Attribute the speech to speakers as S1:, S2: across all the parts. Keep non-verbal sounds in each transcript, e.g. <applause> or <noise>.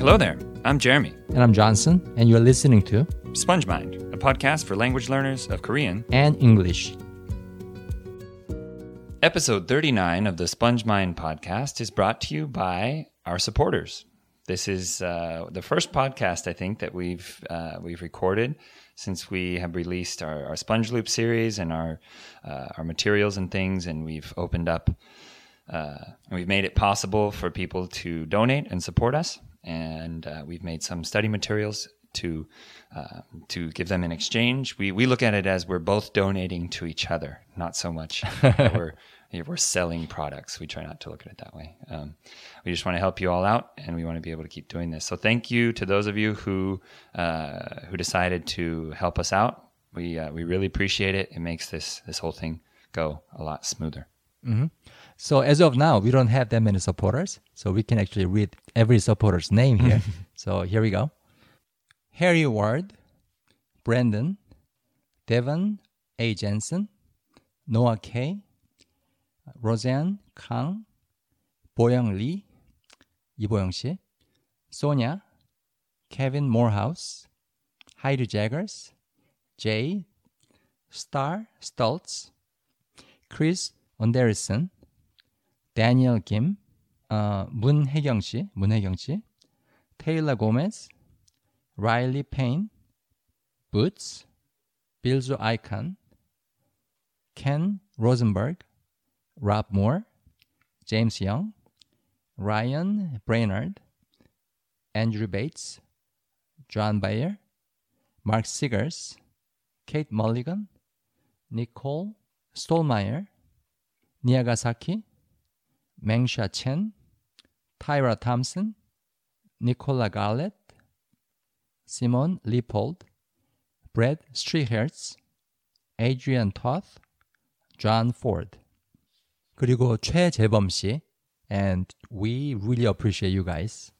S1: Hello there. I'm Jeremy.
S2: And I'm Johnson, and you're listening to
S1: SpongeMind, a podcast for language learners of Korean.
S2: and English.
S1: Episode 39 of the SpongeMind podcast is brought to you by our supporters. This is uh, the first podcast I think that we've uh, we've recorded since we have released our, our Sponge Loop series and our uh, our materials and things, and we've opened up uh, and we've made it possible for people to donate and support us, and uh, we've made some study materials to uh, to give them in exchange. We we look at it as we're both donating to each other, not so much we're <laughs> we're selling products. We try not to look at it that way. Um, we just want to help you all out, and we want to be able to keep doing this. So thank you to those of you who uh, who decided to help us out. We uh, we really appreciate it. It makes this this whole thing go a lot smoother.
S2: So as of now, we don't have that many supporters, so we can actually read every supporter's name here. <laughs> so here we go. Harry Ward, Brandon, Devon A. Jensen, Noah K, Roseanne Kang, 보영 Lee, 이보영 씨, Sonia, Kevin Morehouse, Heidi Jaggers, Jay, Star Stultz, Chris 데니얼 김, 어, 문혜경 씨, 문혜경 씨, 테일러 고메스, 라일리 페인, 부츠, 빌조 아이칸, 켄 로젠버그, 랍 모어, 제임스 영, 라이언 브레이너드, 앤드류 베이츠, 존 바이어, 마크 시거스, 케이트 멀리건, 니콜 스톨마이어, 니아가사키, Mengsha Chen, Tyra Thompson, Nicola Garlett, Simon Leopold, Brad Strihertz, Adrian Toth, John Ford. 그리고 최재범 씨. And we really appreciate you guys.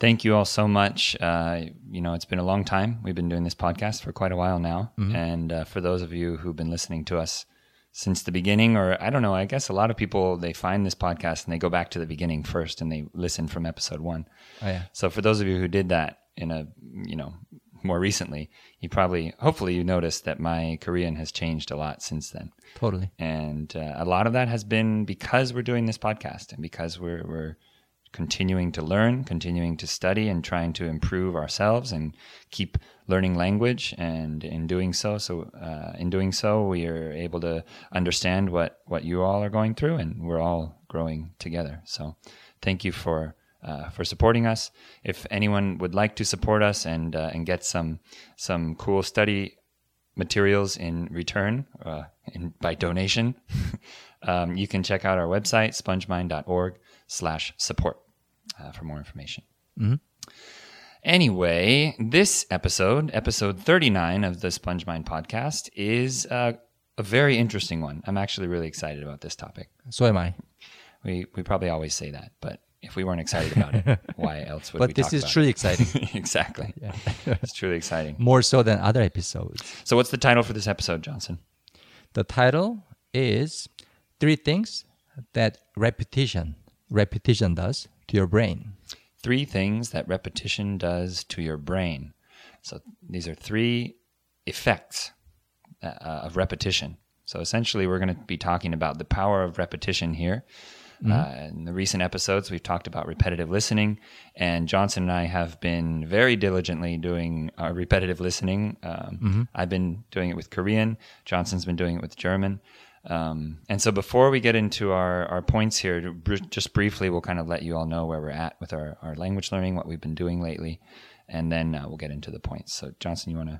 S1: Thank you all so much. Uh, you know, it's been a long time. We've been doing this podcast for quite a while now. And uh, for those of you who've been listening to us since the beginning, or I don't know, I guess a lot of people, they find this podcast and they go back to the beginning first and they listen from episode one.
S2: Oh, yeah.
S1: So for those of you who did that in a, you know, more recently, you probably, hopefully you noticed that my Korean has changed a lot since then.
S2: Totally.
S1: And uh, a lot of that has been because we're doing this podcast and because we're, we're continuing to learn, continuing to study, and trying to improve ourselves and keep learning language. And in doing so, so uh, in doing so, we are able to understand what what you all are going through, and we're all growing together. So, thank you for. Uh, for supporting us. If anyone would like to support us and uh, and get some some cool study materials in return uh, in, by donation, <laughs> um, you can check out our website, spongemind.org slash support uh, for more information. Anyway, this episode, episode 39 of the SpongeMind podcast, is uh, a very interesting one. I'm actually really excited about this topic.
S2: So am I.
S1: We, we probably always say that, but if we weren't excited about it, <laughs> why else would we
S2: But this is truly
S1: it?
S2: exciting. <laughs>
S1: exactly. <laughs> it's truly exciting.
S2: More so than other episodes.
S1: So, what's the title for this episode, Johnson?
S2: The title is Three Things That Repetition Repetition Does to Your Brain.
S1: Three things that repetition does to your brain. So, these are three effects uh, of repetition. So, essentially, we're going to be talking about the power of repetition here. Uh, in the recent episodes, we've talked about repetitive listening, and Johnson and I have been very diligently doing uh, repetitive listening. Um, I've been doing it with Korean, Johnson's been doing it with German. Um, and so, before we get into our, our points here, br- just briefly, we'll kind of let you all know where we're at with our, our language learning, what we've been doing lately, and then uh, we'll get into the points. So, Johnson, you want to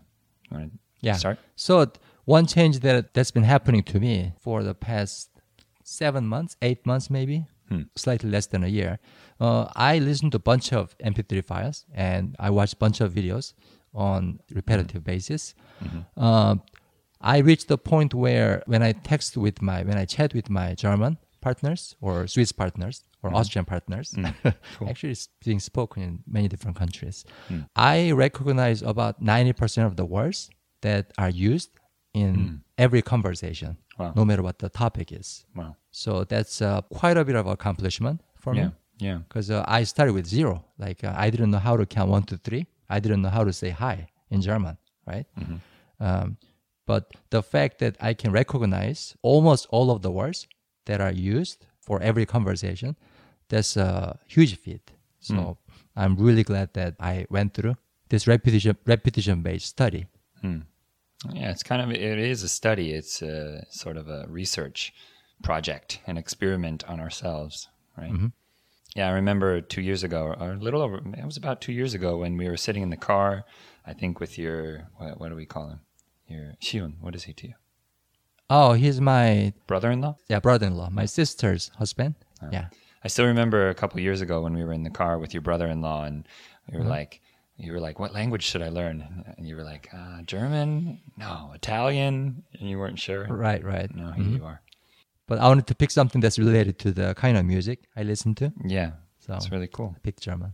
S1: you want to
S2: Yeah.
S1: start?
S2: So one change that that's been happening to me for the past seven months, eight months maybe, slightly less than a year. Uh, I listened to a bunch of MP3 files and I watched a bunch of videos on repetitive basis. Uh, I reached the point where when I text with my when I chat with my German partners or Swiss partners or Austrian partners, <laughs> <laughs> actually it's being spoken in many different countries. I recognize about ninety percent of the words that are used in every conversation,
S1: Wow.
S2: no matter what the topic is.
S1: Wow.
S2: So that's uh, quite a bit of accomplishment for
S1: Yeah.
S2: me.
S1: Yeah.
S2: because uh, I started with zero. Like uh, I didn't know how to count one, two, three. I didn't know how to say hi in German, right? Um, but the fact that I can recognize almost all of the words that are used for every conversation, that's a huge feat. So hmm. I'm really glad that I went through this repetition repetition based study. Hmm.
S1: Yeah, it's kind of it is a study. It's a sort of a research project, an experiment on ourselves, right? Mm-hmm. Yeah, I remember two years ago, or a little over. It was about two years ago when we were sitting in the car. I think with your what, what do we call him? Your Xiun. What is he to you?
S2: Oh, he's my
S1: Brother-in-law.
S2: yeah brother-in-law, my sister's husband. Ah. Yeah.
S1: I still remember a couple years ago when we were in the car with your brother-in-law, and we were mm-hmm. like, you were like, "What language should I learn?" And you were like, uh, "German? No, Italian." And you weren't sure.
S2: Right, right.
S1: No, here you are.
S2: But I wanted to pick something that's related to the kind of music I listen to.
S1: Yeah,
S2: So
S1: that's really cool.
S2: I picked German.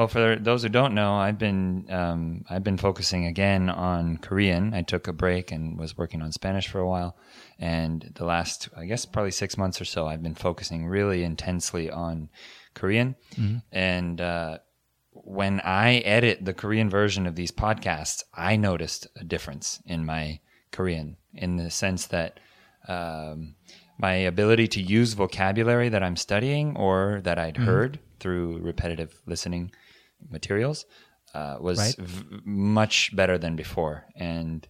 S1: Well, for those who don't know, I've been um, I've been focusing again on Korean. I took a break and was working on Spanish for a while, and the last I guess probably six months or so, I've been focusing really intensely on Korean. And uh, when I edit the Korean version of these podcasts, I noticed a difference in my Korean in the sense that um, my ability to use vocabulary that I'm studying or that I'd heard through repetitive listening materials uh, was
S2: Right.
S1: v- much better than before. And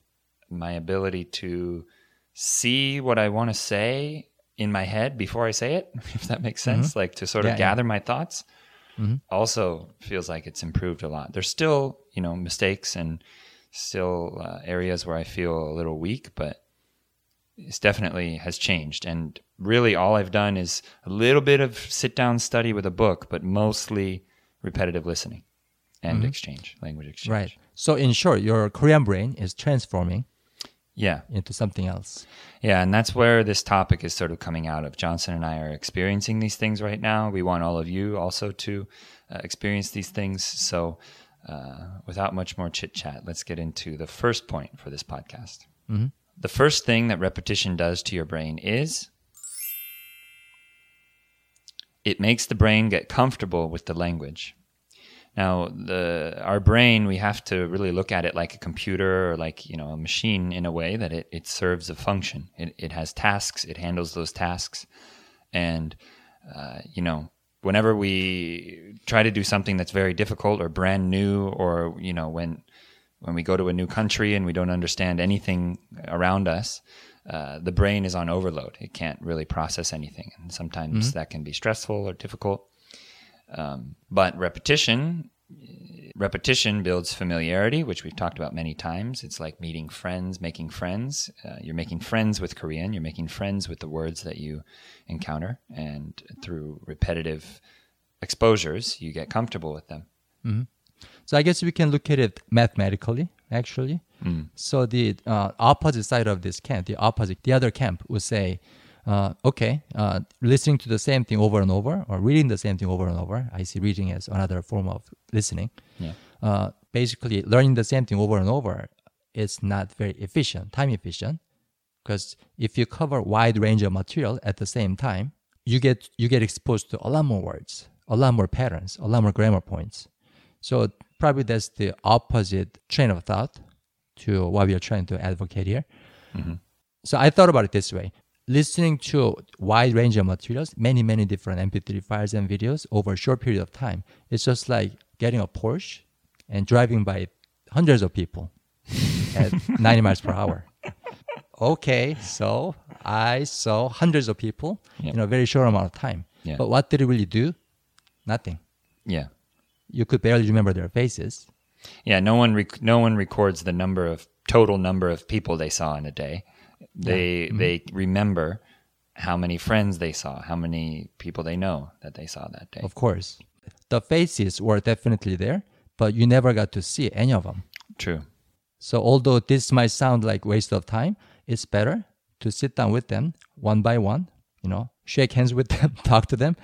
S1: my ability to see what I want to say in my head before I say it, <laughs> if that makes sense, like to sort of
S2: Yeah, yeah.
S1: gather my thoughts, also feels like it's improved a lot. There's still, you know, mistakes and still uh, areas where I feel a little weak, but it's definitely has changed. And really, all I've done is a little bit of sit down study with a book, but mostly repetitive listening and exchange, language exchange.
S2: Right. So in short, your Korean brain is transforming
S1: Yeah.
S2: into something else.
S1: Yeah, and that's where this topic is sort of coming out of. Johnson and I are experiencing these things right now. We want all of you also to uh, experience these things. So, uh, without much more chit chat, let's get into the first point for this podcast. The first thing that repetition does to your brain is it makes the brain get comfortable with the language. Now, the our brain, we have to really look at it like a computer or like you know a machine in a way that it, it serves a function. It, it has tasks. It handles those tasks, and uh, you know whenever we try to do something that's very difficult or brand new, or you know when when we go to a new country and we don't understand anything around us, uh, the brain is on overload. It can't really process anything, and sometimes that can be stressful or difficult. Um, but repetition, repetition builds familiarity, which we've talked about many times. It's like meeting friends, making friends. Uh, you're making friends with Korean. You're making friends with the words that you encounter, and through repetitive exposures, you get comfortable with them.
S2: So I guess we can look at it mathematically, actually. So the uh, opposite side of this camp, the opposite, the other camp would say, uh, okay, uh, listening to the same thing over and over, or reading the same thing over and over. I see reading as another form of listening.
S1: Yeah.
S2: Uh, basically, learning the same thing over and over is not very efficient, time efficient, because if you cover wide range of material at the same time, you get you get exposed to a lot more words, a lot more patterns, a lot more grammar points. So probably that's the opposite train of thought to what we are trying to advocate here. Mm-hmm. So I thought about it this way. Listening to wide range of materials, many, many different MP3 files and videos over a short period of time, it's just like getting a Porsche and driving by hundreds of people at <laughs> 90 miles per hour. Okay, so I saw hundreds of people
S1: Yeah.
S2: in a very short amount of time.
S1: Yeah.
S2: But what did it really do? Nothing.
S1: Yeah.
S2: You could barely remember their faces.
S1: Yeah, no one rec- no one records the number of total number of people they saw in a day. They mm-hmm. they remember how many friends they saw, how many people they know that they saw that day.
S2: Of course. The faces were definitely there, but you never got to see any of them.
S1: True.
S2: So although this might sound like waste of time, it's better to sit down with them one by one, you know, shake hands with them, <laughs> talk to them,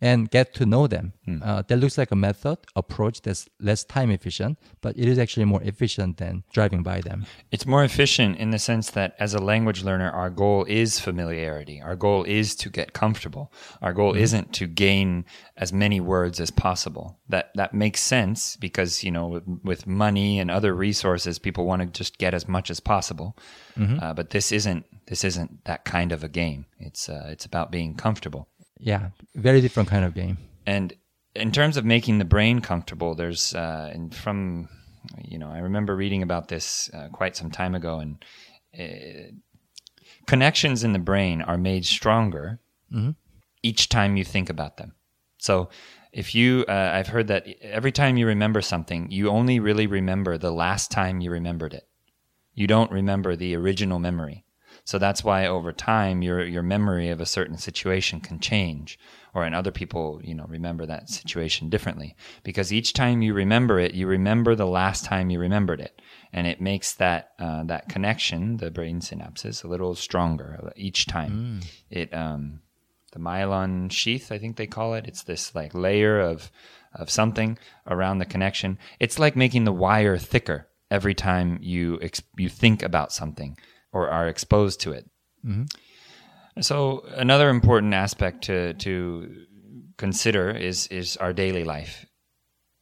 S2: and get to know them. Uh, that looks like a method, approach that's less time efficient, but it is actually more efficient than driving by them.
S1: It's more efficient in the sense that as a language learner, our goal is familiarity. Our goal is to get comfortable. Our goal isn't to gain as many words as possible. That that makes sense because you know with, with money and other resources, people want to just get as much as possible. Uh, but this isn't this isn't that kind of a game. It's uh, it's about being comfortable.
S2: Yeah, very different kind of game.
S1: And in terms of making the brain comfortable, there's uh, and from you know I remember reading about this uh, quite some time ago, and uh, connections in the brain are made stronger each time you think about them. So if you, uh, I've heard that every time you remember something, you only really remember the last time you remembered it. You don't remember the original memory. So that's why over time your your memory of a certain situation can change, or in other people you know remember that situation differently because each time you remember it, you remember the last time you remembered it, and it makes that uh, that connection, the brain synapses, a little stronger each time. It um, the myelin sheath, I think they call it. It's this like layer of of something around the connection. It's like making the wire thicker every time you ex- you think about something or are exposed to it. Mm-hmm. So another important aspect to to consider is is our daily life.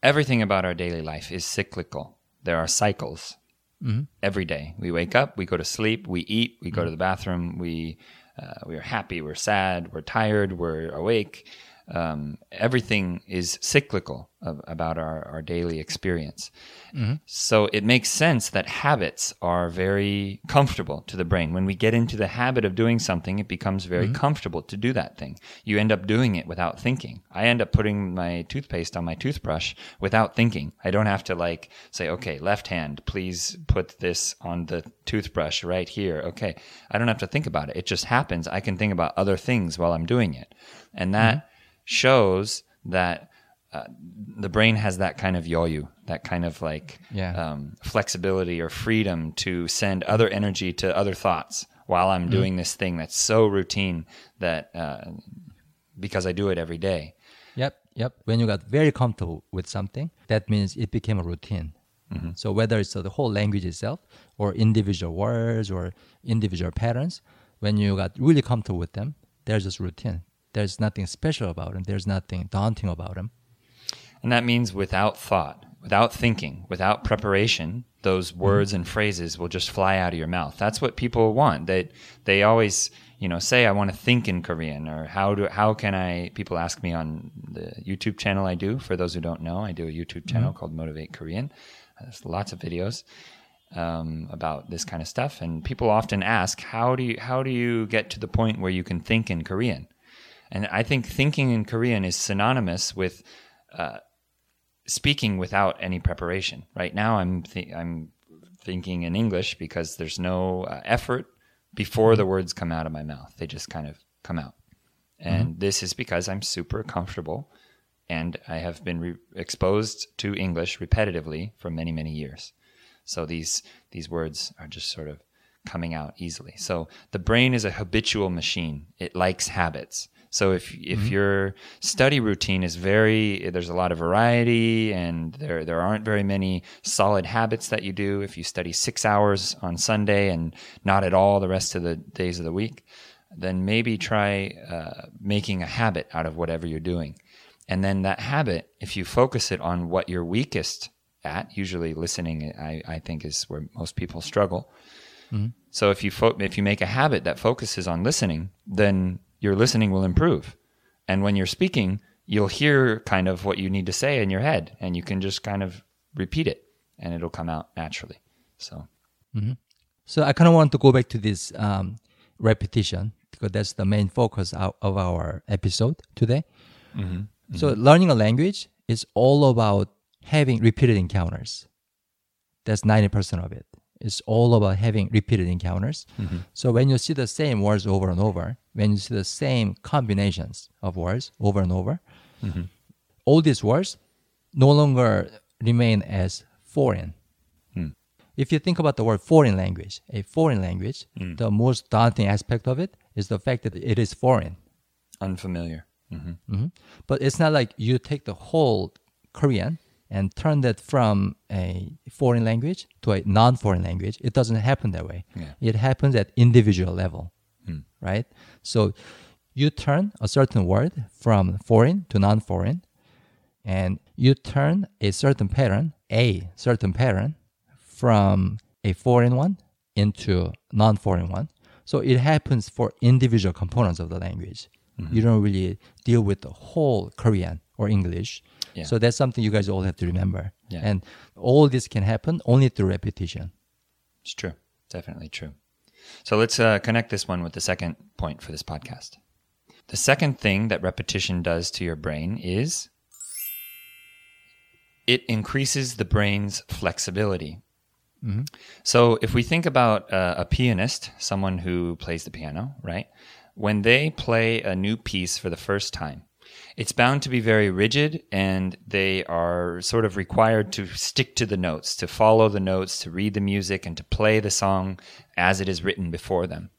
S1: Everything about our daily life is cyclical. There are cycles mm-hmm. every day. We wake up, we go to sleep, we eat, we go mm-hmm. to the bathroom, we uh, we are happy, we're sad, we're tired, we're awake. Um, everything is cyclical of, about our, our daily experience. Mm-hmm. So it makes sense that habits are very comfortable to the brain. When we get into the habit of doing something, it becomes very mm-hmm. comfortable to do that thing. You end up doing it without thinking. I end up putting my toothpaste on my toothbrush without thinking. I don't have to like say, okay, left hand, please put this on the toothbrush right here. Okay. I don't have to think about it. It just happens. I can think about other things while I'm doing it. And that mm-hmm. Shows that uh, the brain has that kind of yoyu, that kind of like
S2: Yeah.
S1: um, flexibility or freedom to send other energy to other thoughts while I'm doing this thing that's so routine that uh, because I do it every day.
S2: Yep, yep. When you got very comfortable with something, that means it became a routine. So whether it's the whole language itself or individual words or individual patterns, when you got really comfortable with them, they're just routine. There's nothing special about them. There's nothing daunting about them.
S1: And that means without thought, without thinking, without preparation, those words and phrases will just fly out of your mouth. That's what people want. They they always, you know, say I want to think in Korean or how do how can I people ask me on the YouTube channel I do. For those who don't know, I do a YouTube channel called Motivate Korean. There's lots of videos um, about this kind of stuff, and people often ask, "How do you how do you get to the point where you can think in Korean?" And I think thinking in Korean is synonymous with uh, speaking without any preparation. Right now, I'm th- I'm thinking in English because there's no uh, effort before the words come out of my mouth. They just kind of come out, and this is because I'm super comfortable, and I have been re- exposed to English repetitively for many many years. So these these words are just sort of coming out easily. So the brain is a habitual machine. It likes habits. So if if your study routine is very there's a lot of variety and there there aren't very many solid habits that you do if you study 6 hours on Sunday and not at all the rest of the days of the week then maybe try uh, making a habit out of whatever you're doing. And then that habit if you focus it on what you're weakest at usually listening I, I think is where most people struggle. So if you fo- if you make a habit that focuses on listening, then your listening will improve. And when you're speaking, you'll hear kind of what you need to say in your head and you can just kind of repeat it and it'll come out naturally. So mm-hmm.
S2: So I kind of want to go back to this um, repetition because that's the main focus of of our episode today. Mm-hmm. So mm-hmm. learning a language is all about having repeated encounters. That's ninety percent of it. It's all about having repeated encounters. So when you see the same words over and over, when you see the same combinations of words over and over, mm-hmm. all these words no longer remain as foreign. Hmm. If you think about the word foreign language, a foreign language, hmm. the most daunting aspect of it is the fact that it is foreign.
S1: unfamiliar.
S2: Mhm. But it's not like you take the whole Korean and turn that from a foreign language to a non-foreign language. It doesn't happen that way.
S1: Yeah.
S2: It happens at individual level, Hmm. right? So you turn a certain word from foreign to non-foreign, and you turn a certain pattern, a certain pattern, from a foreign one into non-foreign one. So it happens for individual components of the language. Mm-hmm. You don't really deal with the whole Korean or English.
S1: Yeah.
S2: So that's something you guys all have to remember.
S1: Yeah.
S2: And all this can happen only through repetition.
S1: It's true. Definitely true. So let's uh, connect this one with the second point for this podcast. The second thing that repetition does to your brain is it increases the brain's flexibility. So if we think about uh, a pianist, someone who plays the piano, right? When they play a new piece for the first time, it's bound to be very rigid and they are sort of required to stick to the notes, to follow the notes, to read the music, and to play the song as it is written before them.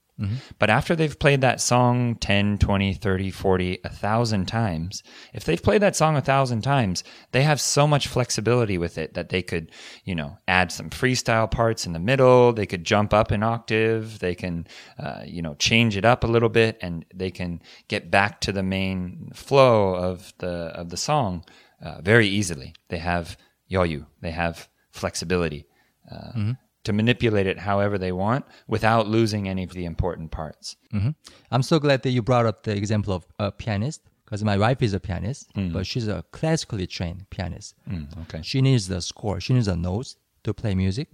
S1: But after they've played that song 10, 20, 30, 40, a thousand times, if they've played that song a thousand times, they have so much flexibility with it that they could, you know, add some freestyle parts in the middle. They could jump up an octave. They can, uh, you know, change it up a little bit and they can get back to the main flow of the, of the song uh, very easily. They have yoyu. They have flexibility. Uh, To manipulate it however they want without losing any of the important parts. Mm-hmm.
S2: I'm so glad that you brought up the example of a pianist because my wife is a pianist, but she's a classically trained pianist.
S1: okay.
S2: She needs the score, she needs the notes to play music.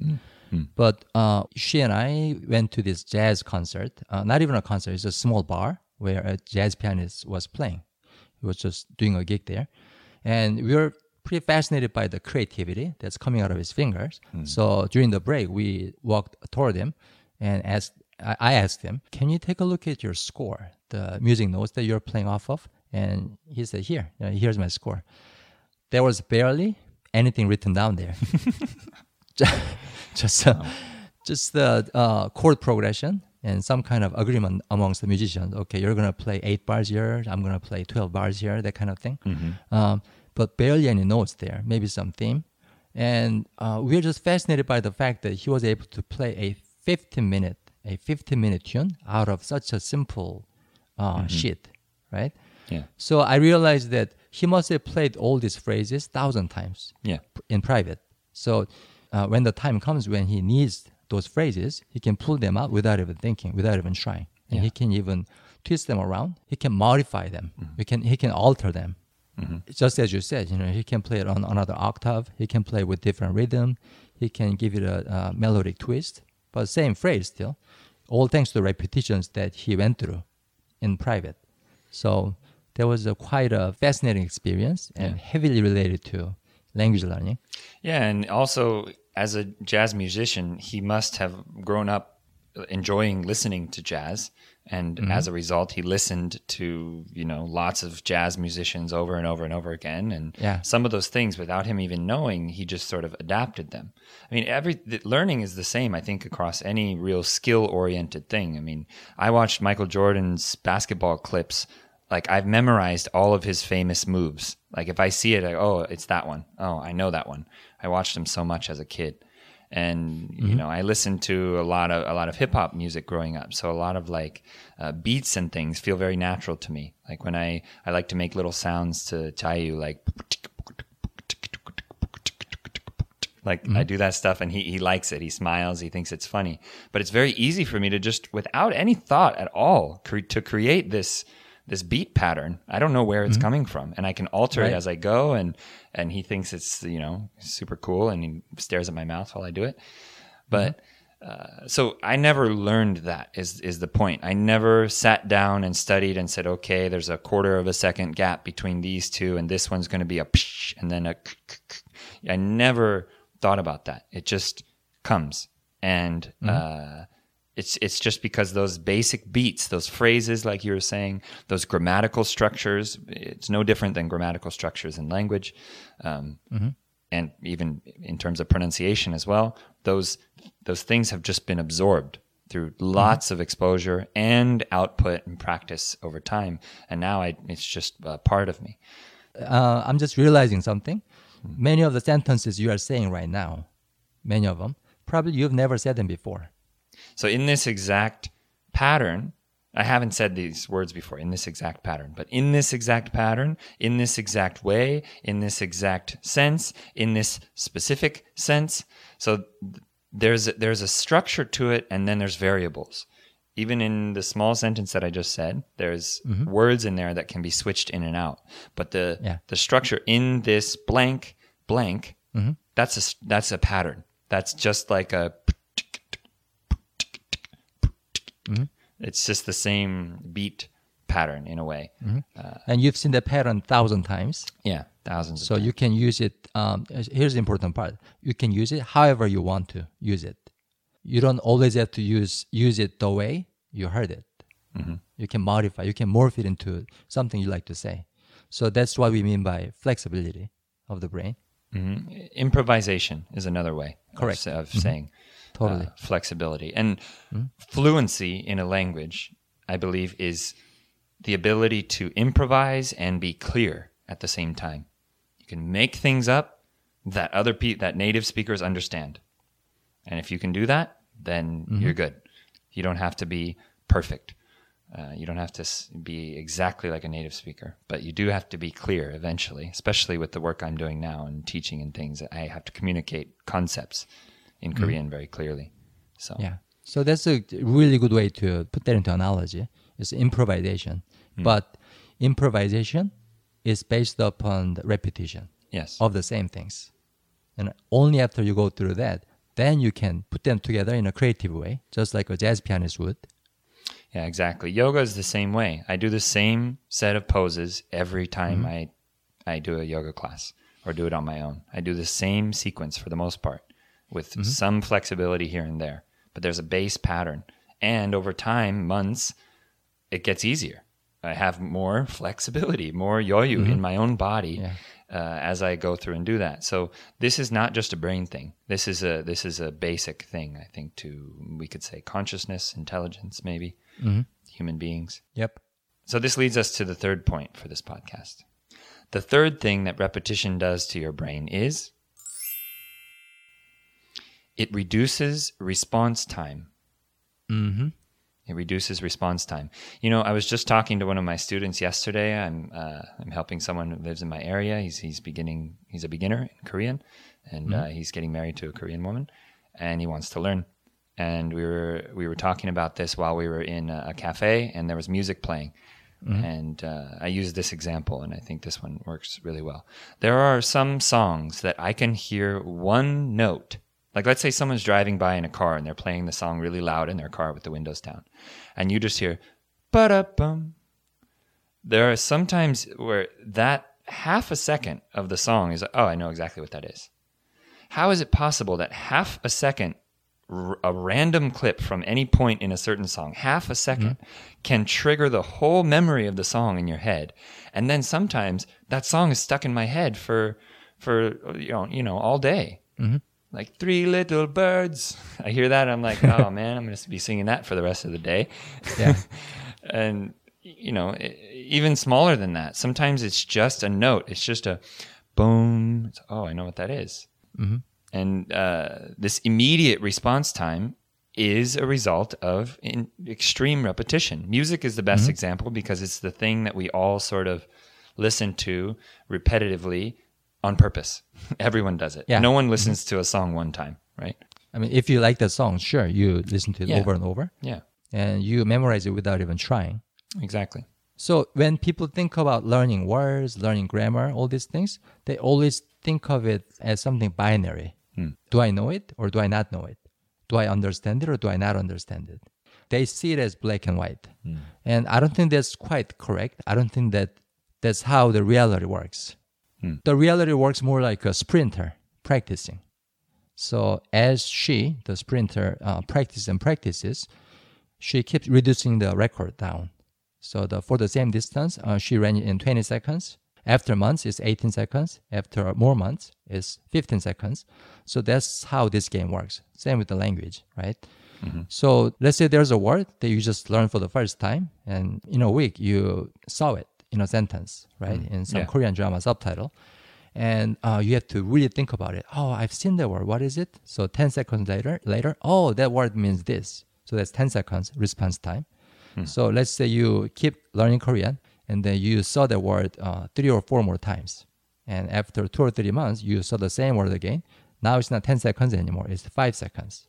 S2: But uh, she and I went to this jazz concert, uh, not even a concert, it's a small bar where a jazz pianist was playing. He was just doing a gig there. And we were pretty fascinated by the creativity that's coming out of his fingers. So during the break, we walked toward him and asked, I asked him, Can you take a look at your score, the music notes that you're playing off of? And he said, Here, here's my score. There was barely anything written down there. <laughs> Just uh, just the uh, chord progression and some kind of agreement amongst the musicians. Okay, you're gonna play eight bars here. I'm gonna play twelve bars here. That kind of thing. Um, but barely any notes there. Maybe some theme. And uh, we are just fascinated by the fact that he was able to play a 15 minute a 15 minute tune out of such a simple uh, sheet, right?
S1: Yeah.
S2: So I realized that he must have played all these phrases thousand times
S1: Yeah.
S2: in private. So uh, when the time comes when he needs those phrases, he can pull them out without even thinking, without even trying, and
S1: Yeah.
S2: he can even twist them around. He can modify them. He can he can alter them. Just as you said, you know, he can play it on another octave. He can play with different rhythm. He can give it a, uh melodic twist, but same phrase still. All thanks to repetitions that he went through in private. So that was a quite a fascinating experience and heavily related to language learning.
S1: Yeah, and also as a jazz musician, he must have grown up enjoying listening to jazz, and
S2: Mm-hmm.
S1: as a result, he listened to you know lots of jazz musicians over and over and over again, and
S2: Yeah.
S1: some of those things without him even knowing, he just sort of adapted them. I mean, every the, learning is the same, I think, across any real skill-oriented thing. I mean, I watched Michael Jordan's basketball clips. Like I've memorized all of his famous moves. Like if I see it, I, oh, it's that one. Oh, I know that one. I watched him so much as a kid, and you know, I listened to a lot of a lot of hip hop music growing up. So a lot of like uh, beats and things feel very natural to me. Like when I I like to make little sounds to Chayu, like like I do that stuff and he, he likes it. He smiles. He thinks it's funny. But it's very easy for me to just, without any thought at all, cre- to create this this beat pattern. I don't know where it's coming from, and I can alter
S2: Right.
S1: it as I go. And and he thinks it's you know super cool, and he stares at my mouth while I do it. But uh, so I never learned that. Is is the point? I never sat down and studied and said, okay, there's a quarter of a second gap between these two, and this one's going to be a psh, and then a. I never thought about that. It just comes, and uh, it's it's just because those basic beats, those phrases, like you were saying, those grammatical structures. It's no different than grammatical structures in language, um, and even in terms of pronunciation as well. Those those things have just been absorbed through lots of exposure and output and practice over time. And now I, it's just a part of me.
S2: Uh, I'm just realizing something. Many of the sentences you are saying right now, many of them, probably you've never said them before.
S1: So in this exact pattern, I haven't said these words before in this exact pattern, but in this exact pattern, in this exact way, in this exact sense, in this specific sense. So there's there's a structure to it, and then there's variables. Even in the small sentence that I just said, there's mm-hmm. words in there that can be switched in and out. But the
S2: Yeah.
S1: the structure in this blank blank mm-hmm. that's a that's a pattern. That's just like a Mm-hmm. it's just the same beat pattern in a way. Mm-hmm.
S2: Uh, and you've seen the pattern thousand times.
S1: Yeah, thousands.
S2: So
S1: of
S2: you can use it. Um, here's the important part: you can use it however you want to use it. You don't always have to use use it the way you heard it. Mm-hmm. You can modify. You can morph it into something you like to say. So that's what we mean by flexibility of the brain.
S1: Mhm. Improvisation is another way of
S2: Correct.
S1: sa- of, saying
S2: Totally.
S1: uh, flexibility and fluency in a language. I believe is the ability to improvise and be clear at the same time. You can make things up that other pe- that native speakers understand, and if you can do that, then you're good. You don't have to be perfect. Uh, you don't have to be exactly like a native speaker, but you do have to be clear eventually, especially with the work I'm doing now and teaching and things. I have to communicate concepts in mm-hmm. Korean very clearly. So,
S2: Yeah. So that's a really good way to put that into analogy. It's improvisation, mm. but improvisation is based upon the repetition.
S1: yes.
S2: of the same things. And only after you go through that, then you can put them together in a creative way, just like a jazz pianist would.
S1: Yeah, exactly. Yoga is the same way. I do the same set of poses every time mm-hmm. I I do a yoga class or do it on my own. I do the same sequence for the most part with mm-hmm. some flexibility here and there. But there's a base pattern. And over time, months, it gets easier. I have more <laughs> flexibility, more yoyu in mm-hmm. my own body
S2: Yeah.
S1: uh, as I go through and do that. So this is not just a brain thing. This is a this is a basic thing. I think to we could say consciousness, intelligence, maybe mm-hmm. human beings.
S2: Yep.
S1: So this leads us to the third point for this podcast. The third thing that repetition does to your brain is it reduces response time.
S2: Mm-hmm.
S1: It reduces response time. You know, I was just talking to one of my students yesterday. I'm uh, I'm helping someone who lives in my area. He's he's beginning. He's a beginner in Korean, and uh, he's getting married to a Korean woman, and he wants to learn. And we were we were talking about this while we were in a, a cafe, and there was music playing. And uh, I used this example, and I think this one works really well. There are some songs that I can hear one note like, let's say someone's driving by in a car and they're playing the song really loud in their car with the windows down, and you just hear, ba da bum. There are sometimes where that half a second of the song is, oh, I know exactly what that is. How is it possible that half a second, r- a random clip from any point in a certain song, half a 2nd mm-hmm. can trigger the whole memory of the song in your head, and then sometimes that song is stuck in my head for, for you know, you know, all day mm-hmm. Like three little birds. <laughs> I hear that. I'm like, oh <laughs> man, I'm going to be singing that for the rest of the day.
S2: Yeah. <laughs>
S1: and you know, even smaller than that. Sometimes it's just a note. It's just a boom. It's, oh, I know what that is. And uh, this immediate response time is a result of in extreme repetition. Music is the best example because it's the thing that we all sort of listen to repetitively on purpose. <laughs> Everyone does it.
S2: Yeah.
S1: No one mm-hmm. listens to a song one time, right?
S2: I mean, if you like that song, sure, you listen to it
S1: Yeah.
S2: over and over,
S1: Yeah,
S2: and you memorize it without even trying.
S1: exactly.
S2: So when people think about learning words, learning grammar, all these things, they always think of it as something binary. Hmm. Do I know it or do I not know it? Do I understand it or do I not understand it? They see it as black and white. Hmm. And I don't think that's quite correct. I don't think that that's how the reality works. The reality works more like a sprinter practicing. So as she, the sprinter, uh, practices and practices, she keeps reducing the record down. So the, for the same distance, uh, she ran it in 20 seconds. After months, it's 18 seconds. After more months, it's 15 seconds. So that's how this game works. Same with the language, right? So let's say there's a word that you just learned for the first time, and in a week you saw it in a sentence, right? In some
S1: Yeah.
S2: Korean drama subtitle. And uh, you have to really think about it. Oh, I've seen that word. What is it? So 10 seconds later, later, oh, that word means this. So that's 10 seconds response time. So let's say you keep learning Korean and then you saw the word uh, three or four more times. And after two or three months, you saw the same word again. Now it's not 10 seconds anymore, it's five seconds.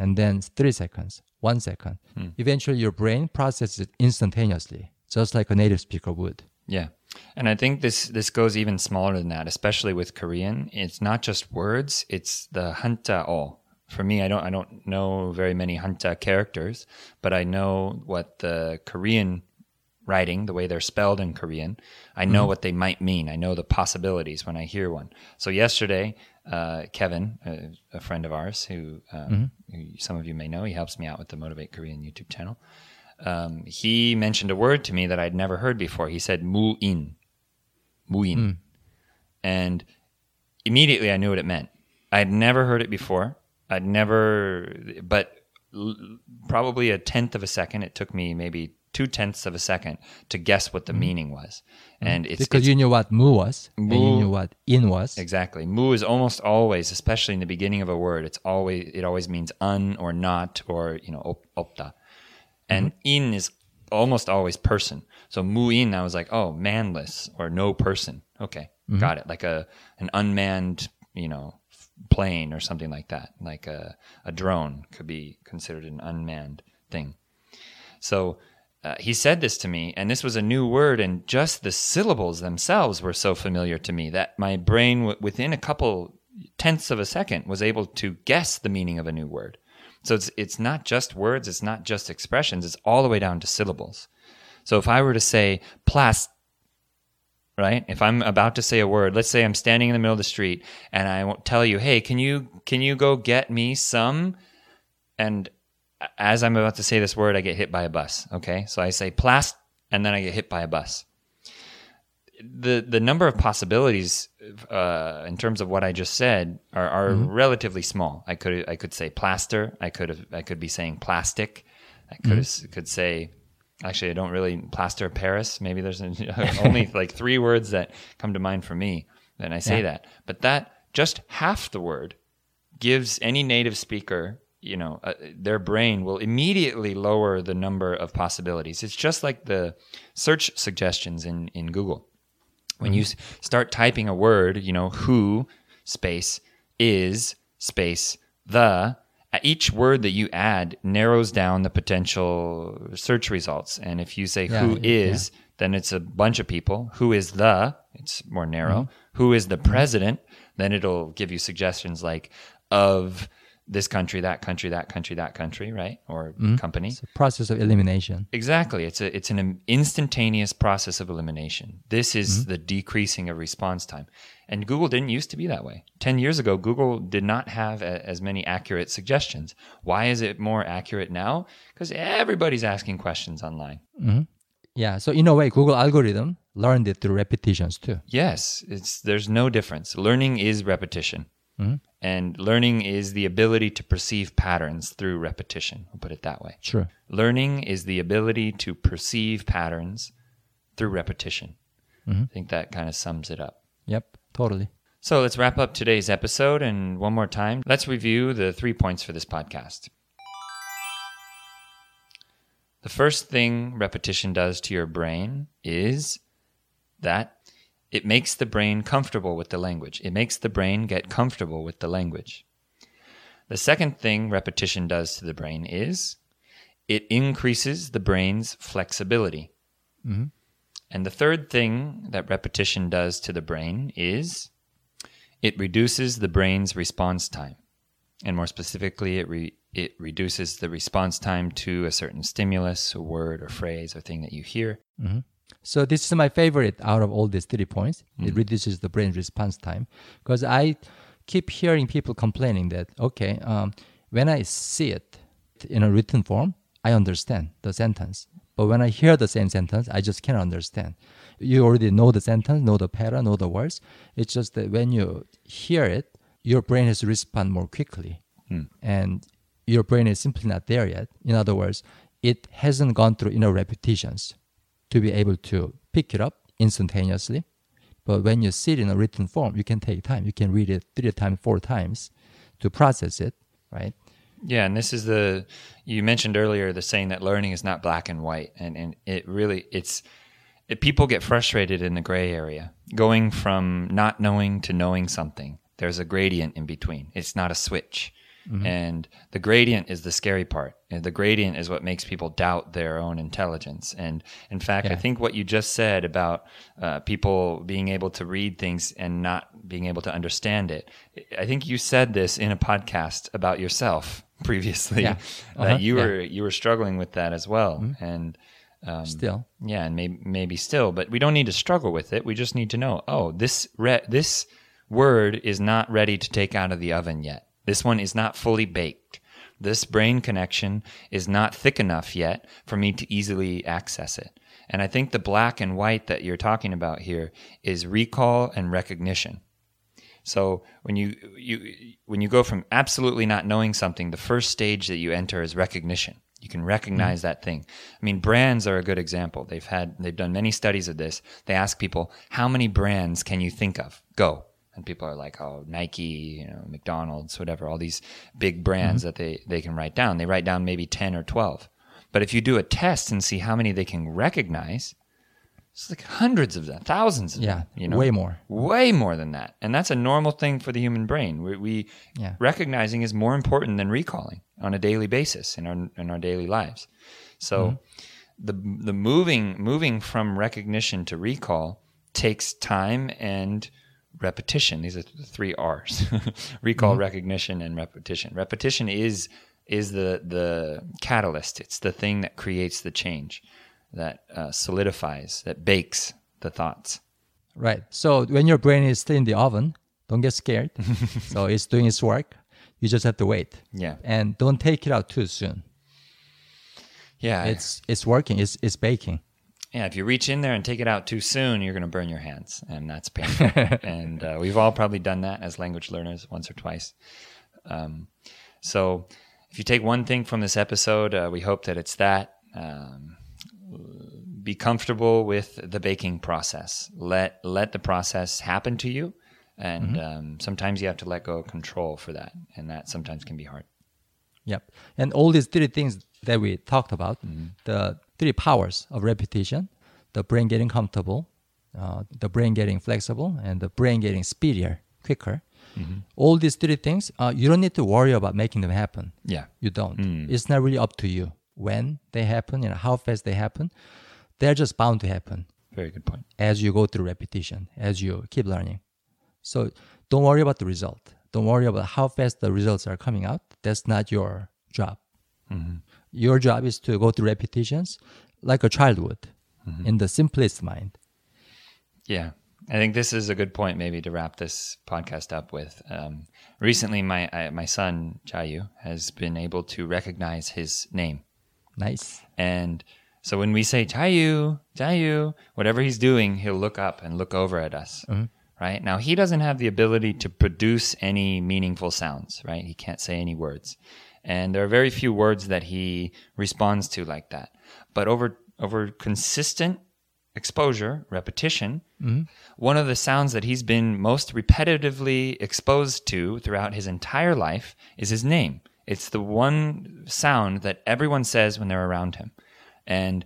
S2: And then three seconds, one second. Eventually, your brain processes it instantaneously, just like a native speaker would.
S1: Yeah. And I think this this goes even smaller than that, especially with Korean. It's not just words, it's the hanjaeo. For me, I don't I don't know very many hanja characters, but I know what the Korean writing, the way they're spelled in Korean, I know what they might mean. I know the possibilities when I hear one. So yesterday, uh, Kevin, uh, a friend of ours who, um, who some of you may know, he helps me out with the Motivate Korean YouTube channel um, he mentioned a word to me that I'd never heard before. He said muin, muin, hmm. and immediately I knew what it meant. I'd never heard it before. I'd never, but l- probably a tenth of a second. It took me maybe two tenths of a second to guess what the hmm. meaning was, hmm. and it's,
S2: because
S1: it's
S2: you knew what mu was and you knew what in was.
S1: Exactly. Mu is almost always, especially in the beginning of a word, it's always it always means un or not or you know op- opta, and in is almost always person. So muin, I was like, oh, manless or no person. Okay, got it. Like a an unmanned, you know, plane or something like that. Like a a drone could be considered an unmanned thing. So uh, he said this to me, and this was a new word, and just the syllables themselves were so familiar to me that my brain, w- within a couple tenths of a second, was able to guess the meaning of a new word. So it's it's not just words, it's not just expressions, it's all the way down to syllables. So if I were to say plast, right? If I'm about to say a word, let's say I'm standing in the middle of the street and I tell you, hey, can you can you go get me some? And as I'm about to say this word, I get hit by a bus. Okay, so I say plast, and then I get hit by a bus. The the number of possibilities uh, in terms of what I just said are, are relatively small. I could I could say plaster. I could have I could be saying plastic. I could have, could say actually I don't really plaster Paris. Maybe there's <laughs> only <laughs> like three words that come to mind for me. Then I say
S2: Yeah.
S1: that, but that just half the word gives any native speaker, you know, uh, their brain will immediately lower the number of possibilities. It's just like the search suggestions in, in Google. When you mm-hmm. s- start typing a word, you know, who space is space the, each word that you add narrows down the potential search results. And if you say
S2: Yeah,
S1: who
S2: yeah.
S1: is, then it's a bunch of people. Who is the? It's more narrow. Mm-hmm. Who is the mm-hmm. president? Then it'll give you suggestions like of this country, that country, that country, that country, right? Or company.
S2: It's a process of elimination.
S1: Exactly. It's a it's an instantaneous process of elimination. This is
S2: Mm-hmm.
S1: the decreasing of response time. And Google didn't used to be that way. 10 years ago Google did not have a, as many accurate suggestions. Why is it more accurate now? Cuz everybody's asking questions online.
S2: Yeah. So in a way, Google algorithm learned it through repetitions too.
S1: Yes, it's there's no difference. Learning is repetition. Mm-hmm. And learning is the ability to perceive patterns through repetition. I'll put it that way.
S2: Sure.
S1: Learning is the ability to perceive patterns through repetition. Mm-hmm. I think that kind of sums it up.
S2: Yep. Totally.
S1: So let's wrap up today's episode. And one more time, let's review the three points for this podcast. The first thing repetition does to your brain is that it makes the brain comfortable with the language. It makes the brain get comfortable with the language. The second thing repetition does to the brain is it increases the brain's flexibility. Mm-hmm. And the third thing that repetition does to the brain is it reduces the brain's response time. And more specifically, it, re- it reduces the response time to a certain stimulus, a word or phrase or thing that you hear. Mm-hmm.
S2: So this is my favorite out of all these three points. It reduces the brain response time because I keep hearing people complaining that okay, um, when I see it in a written form, I understand the sentence, but when I hear the same sentence, I just can't understand. You already know the sentence, know the pattern, know the words. It's just that when you hear it, your brain has to respond more quickly, and your brain is simply not there yet. In other words, it hasn't gone through enough repetitions to be able to pick it up instantaneously. But when you see it in a written form, you can take time. You can read it three times, four times to process it, right?
S1: Yeah, and this is the you mentioned earlier the saying that learning is not black and white, and and it really it's it, people get frustrated in the gray area, going from not knowing to knowing something. There's a gradient in between. It's not a switch. Mm-hmm. And the gradient is the scary part. And the gradient is what makes people doubt their own intelligence. And in fact, yeah. I think what you just said about uh, people being able to read things and not being able to understand it, I think you said this in a podcast about yourself <laughs> previously yeah. uh-huh. that you yeah. were you were struggling with that as well. Mm-hmm. And
S2: um, still,
S1: yeah, and maybe maybe still, but we don't need to struggle with it. We just need to know, oh, this re- this word is not ready to take out of the oven yet this one is not fully baked. This brain connection is not thick enough yet for me to easily access it. And I think the black and white that you're talking about here is recall and recognition. So when you, you when you go from absolutely not knowing something, the first stage that you enter is recognition. You can recognize mm-hmm. that thing. I mean, brands are a good example. They've had they've done many studies of this. They ask people, "How many brands can you think of?" Go and people are like, oh, Nike, you know, McDonald's, whatever, all these big brands mm-hmm. that they, they can write down. They write down maybe 10 or 12. But if you do a test and see how many they can recognize, it's like hundreds of them, thousands of
S2: yeah,
S1: them.
S2: You know, way more,
S1: way more than that. And that's a normal thing for the human brain. We, we yeah. recognizing is more important than recalling on a daily basis in our in our daily lives. So, mm-hmm. the the moving moving from recognition to recall takes time and repetition. These are the three R's: <laughs> recall, mm-hmm. recognition, and repetition. Repetition is is the the catalyst. It's the thing that creates the change, that uh, solidifies, that bakes the thoughts.
S2: Right. So when your brain is still in the oven, don't get scared. <laughs> so it's doing its work. You just have to wait.
S1: Yeah.
S2: And don't take it out too soon.
S1: Yeah.
S2: It's it's working. It's it's baking
S1: yeah, if you reach in there and take it out too soon, you're going to burn your hands, and that's painful. <laughs> and uh, we've all probably done that as language learners once or twice. Um, so, if you take one thing from this episode, uh, we hope that it's that. Um, be comfortable with the baking process. Let let the process happen to you, and mm-hmm. um, sometimes you have to let go of control for that, and that sometimes can be hard.
S2: Yep, and all these three things that we talked about, mm-hmm. the three powers of repetition the brain getting comfortable, uh, the brain getting flexible, and the brain getting speedier, quicker. Mm-hmm. All these three things, uh, you don't need to worry about making them happen.
S1: Yeah.
S2: You don't. Mm. It's not really up to you when they happen and how fast they happen. They're just bound to happen.
S1: Very good point.
S2: As you go through repetition, as you keep learning. So don't worry about the result. Don't worry about how fast the results are coming out. That's not your job. Mm-hmm. Your job is to go through repetitions like a child would mm-hmm. in the simplest mind.
S1: Yeah. I think this is a good point, maybe, to wrap this podcast up with. Um, recently, my I, my son Chayu has been able to recognize his name.
S2: Nice.
S1: And so when we say Chayu, Chayu, whatever he's doing, he'll look up and look over at us. Mm-hmm. Right now, he doesn't have the ability to produce any meaningful sounds. Right, he can't say any words. And there are very few words that he responds to like that. But over over consistent exposure, repetition, mm-hmm. one of the sounds that he's been most repetitively exposed to throughout his entire life is his name. It's the one sound that everyone says when they're around him. And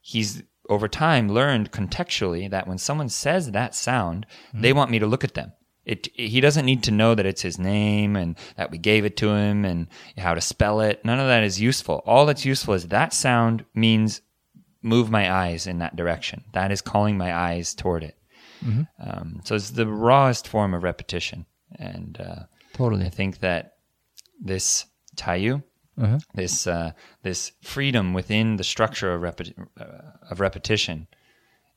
S1: he's over time learned contextually that when someone says that sound, mm-hmm. they want me to look at them. It, he doesn't need to know that it's his name and that we gave it to him and how to spell it. None of that is useful. All that's useful is that sound means move my eyes in that direction. That is calling my eyes toward it. Mm-hmm. Um, so it's the rawest form of repetition. And uh,
S2: totally,
S1: I think that this Chayu, uh-huh. this uh, this freedom within the structure of, repeti- uh, of repetition,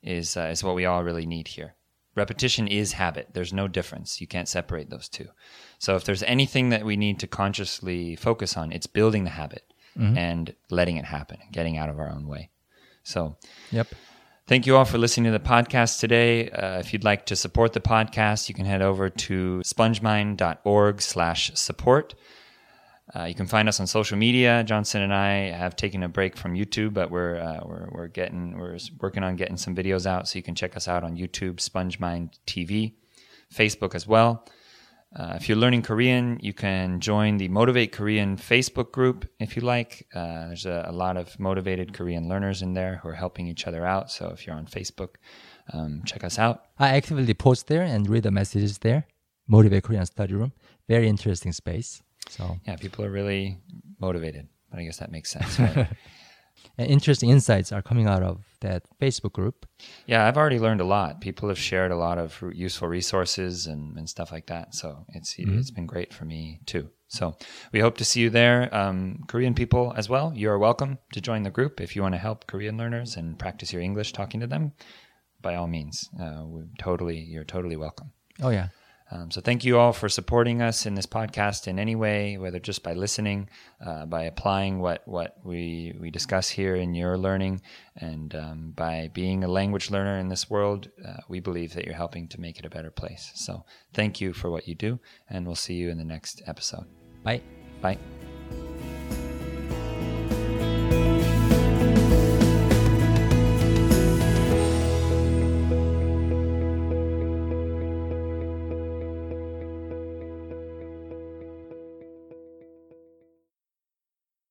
S1: is uh, is what we all really need here. Repetition is habit. There's no difference. You can't separate those two. So if there's anything that we need to consciously focus on, it's building the habit mm-hmm. and letting it happen, getting out of our own way. So,
S2: yep.
S1: Thank you all for listening to the podcast today. Uh, if you'd like to support the podcast, you can head over to spongemind.org slash support. Uh, you can find us on social media. Johnson and I have taken a break from YouTube, but we're uh, we're we're getting we're working on getting some videos out, so you can check us out on YouTube, SpongeMind TV, Facebook as well. Uh, if you're learning Korean, you can join the Motivate Korean Facebook group if you like. Uh, there's a, a, lot of motivated Korean learners in there who are helping each other out. So if you're on Facebook, um, check us out.
S2: I actively post there and read the messages there. Motivate Korean Study Room. Very interesting space. So
S1: yeah, people are really motivated. But I guess that makes sense. Right? <laughs>
S2: and interesting insights are coming out of that Facebook group.
S1: Yeah, I've already learned a lot. People have shared a lot of useful resources and, and stuff like that. So it's mm-hmm. it's been great for me too. So we hope to see you there. Um, Korean people as well, you are welcome to join the group if you want to help Korean learners and practice your English talking to them. By all means, uh, totally, you're totally welcome.
S2: Oh yeah.
S1: Um, so thank you all for supporting us in this podcast in any way, whether just by listening, uh, by applying what what we we discuss here in your learning, and um, by being a language learner in this world. Uh, we believe that you're helping to make it a better place. So thank you for what you do, and we'll see you in the next episode.
S2: Bye.
S1: Bye.